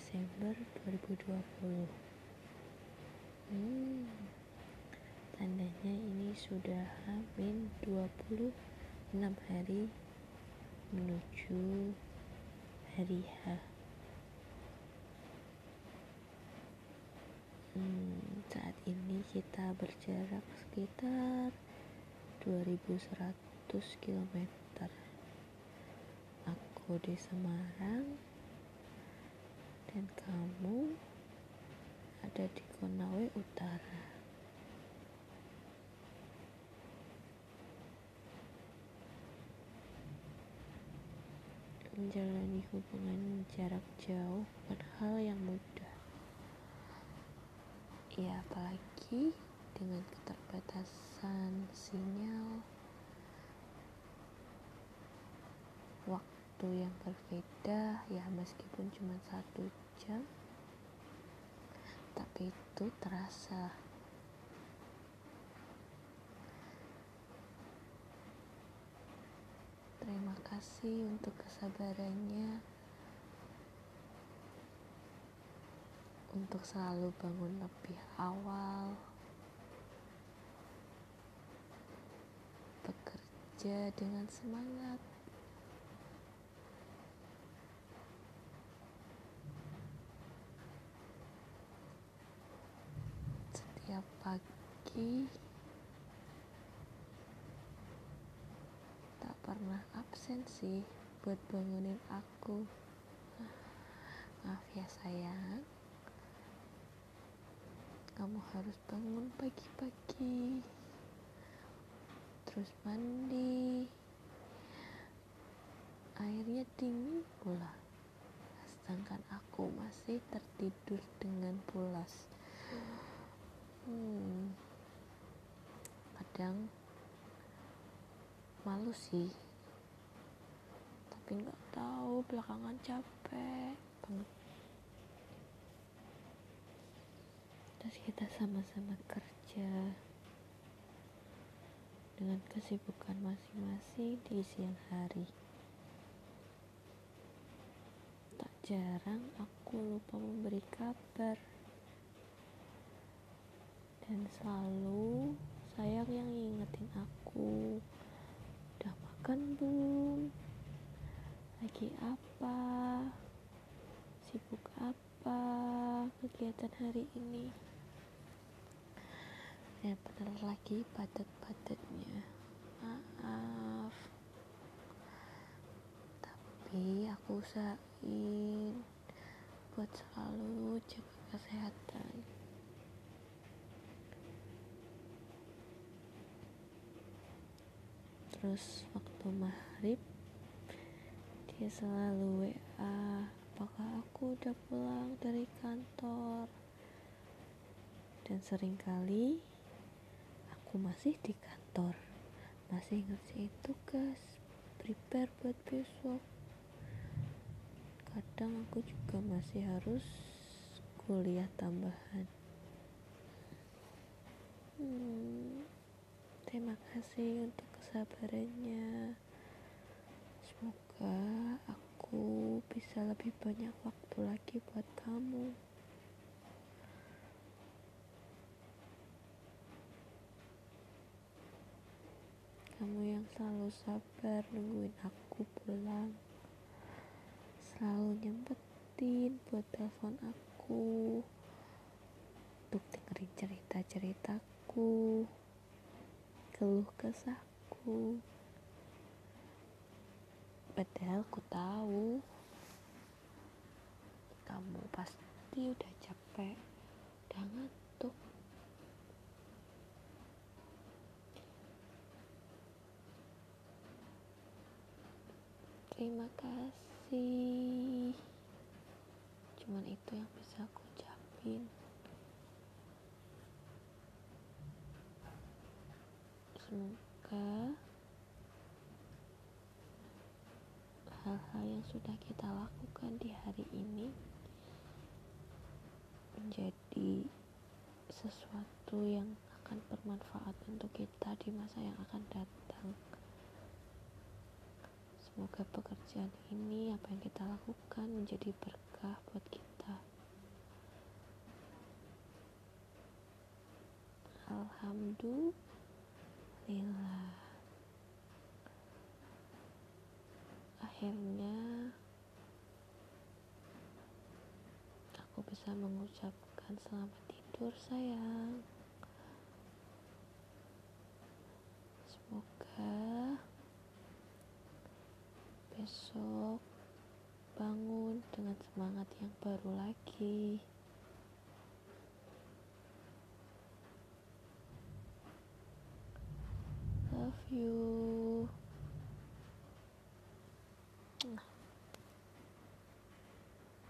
Desember 2020 hmm, tandanya ini sudah hamin 26 hari menuju hari H. Hmm, saat ini kita berjarak sekitar 2100 km aku di Semarang dan kamu ada di Konawe Utara. Menjalani hubungan jarak jauh bukan hal yang mudah. Ya apalagi dengan keterbatasan sinyal waktu yang berbeda ya meskipun cuma satu jam. Tapi itu terasa. Terima kasih untuk kesabarannya. Untuk selalu bangun lebih awal, bekerja dengan semangat. Pagi tak pernah absen sih buat bangunin aku. Maaf ya sayang. Kamu harus bangun pagi-pagi. Terus mandi. Airnya dingin pula. Sedangkan aku masih tertidur dengan pulas hmm, kadang malu sih. Tapi nggak tahu belakangan capek banget. Terus kita sama-sama kerja dengan kesibukan masing-masing di siang hari. Tak jarang aku lupa memberi kabar. Dan selalu sayang yang ingetin aku. Udah makan belum? Lagi apa? Sibuk apa kegiatan hari ini? Dan benar lagi padat-padatnya. Maaf. Tapi aku usahain buat selalu jaga kesehatan terus waktu maghrib dia selalu WA apakah aku udah pulang dari kantor? Dan sering kali aku masih di kantor masih ngerjain tugas prepare buat besok. Kadang aku juga masih harus kuliah tambahan. Hmm, terima kasih untuk kesabarannya. Semoga aku bisa lebih banyak waktu lagi buat kamu. Kamu yang selalu sabar nungguin aku pulang. Selalu nyempetin buat telepon aku. Untuk dengerin cerita-ceritaku. Keluh kesahku padahal ku tahu. Kamu pasti udah capek udah ngantuk. Terima kasih cuman itu yang bisa aku ucapin semoga hal-hal yang sudah kita lakukan di hari ini menjadi sesuatu yang akan bermanfaat untuk kita di masa yang akan datang. Semoga pekerjaan ini, apa yang kita lakukan, menjadi berkah buat kita. akhirnya aku bisa mengucapkan selamat tidur sayang. Semoga besok bangun dengan semangat yang baru lagi. Love you.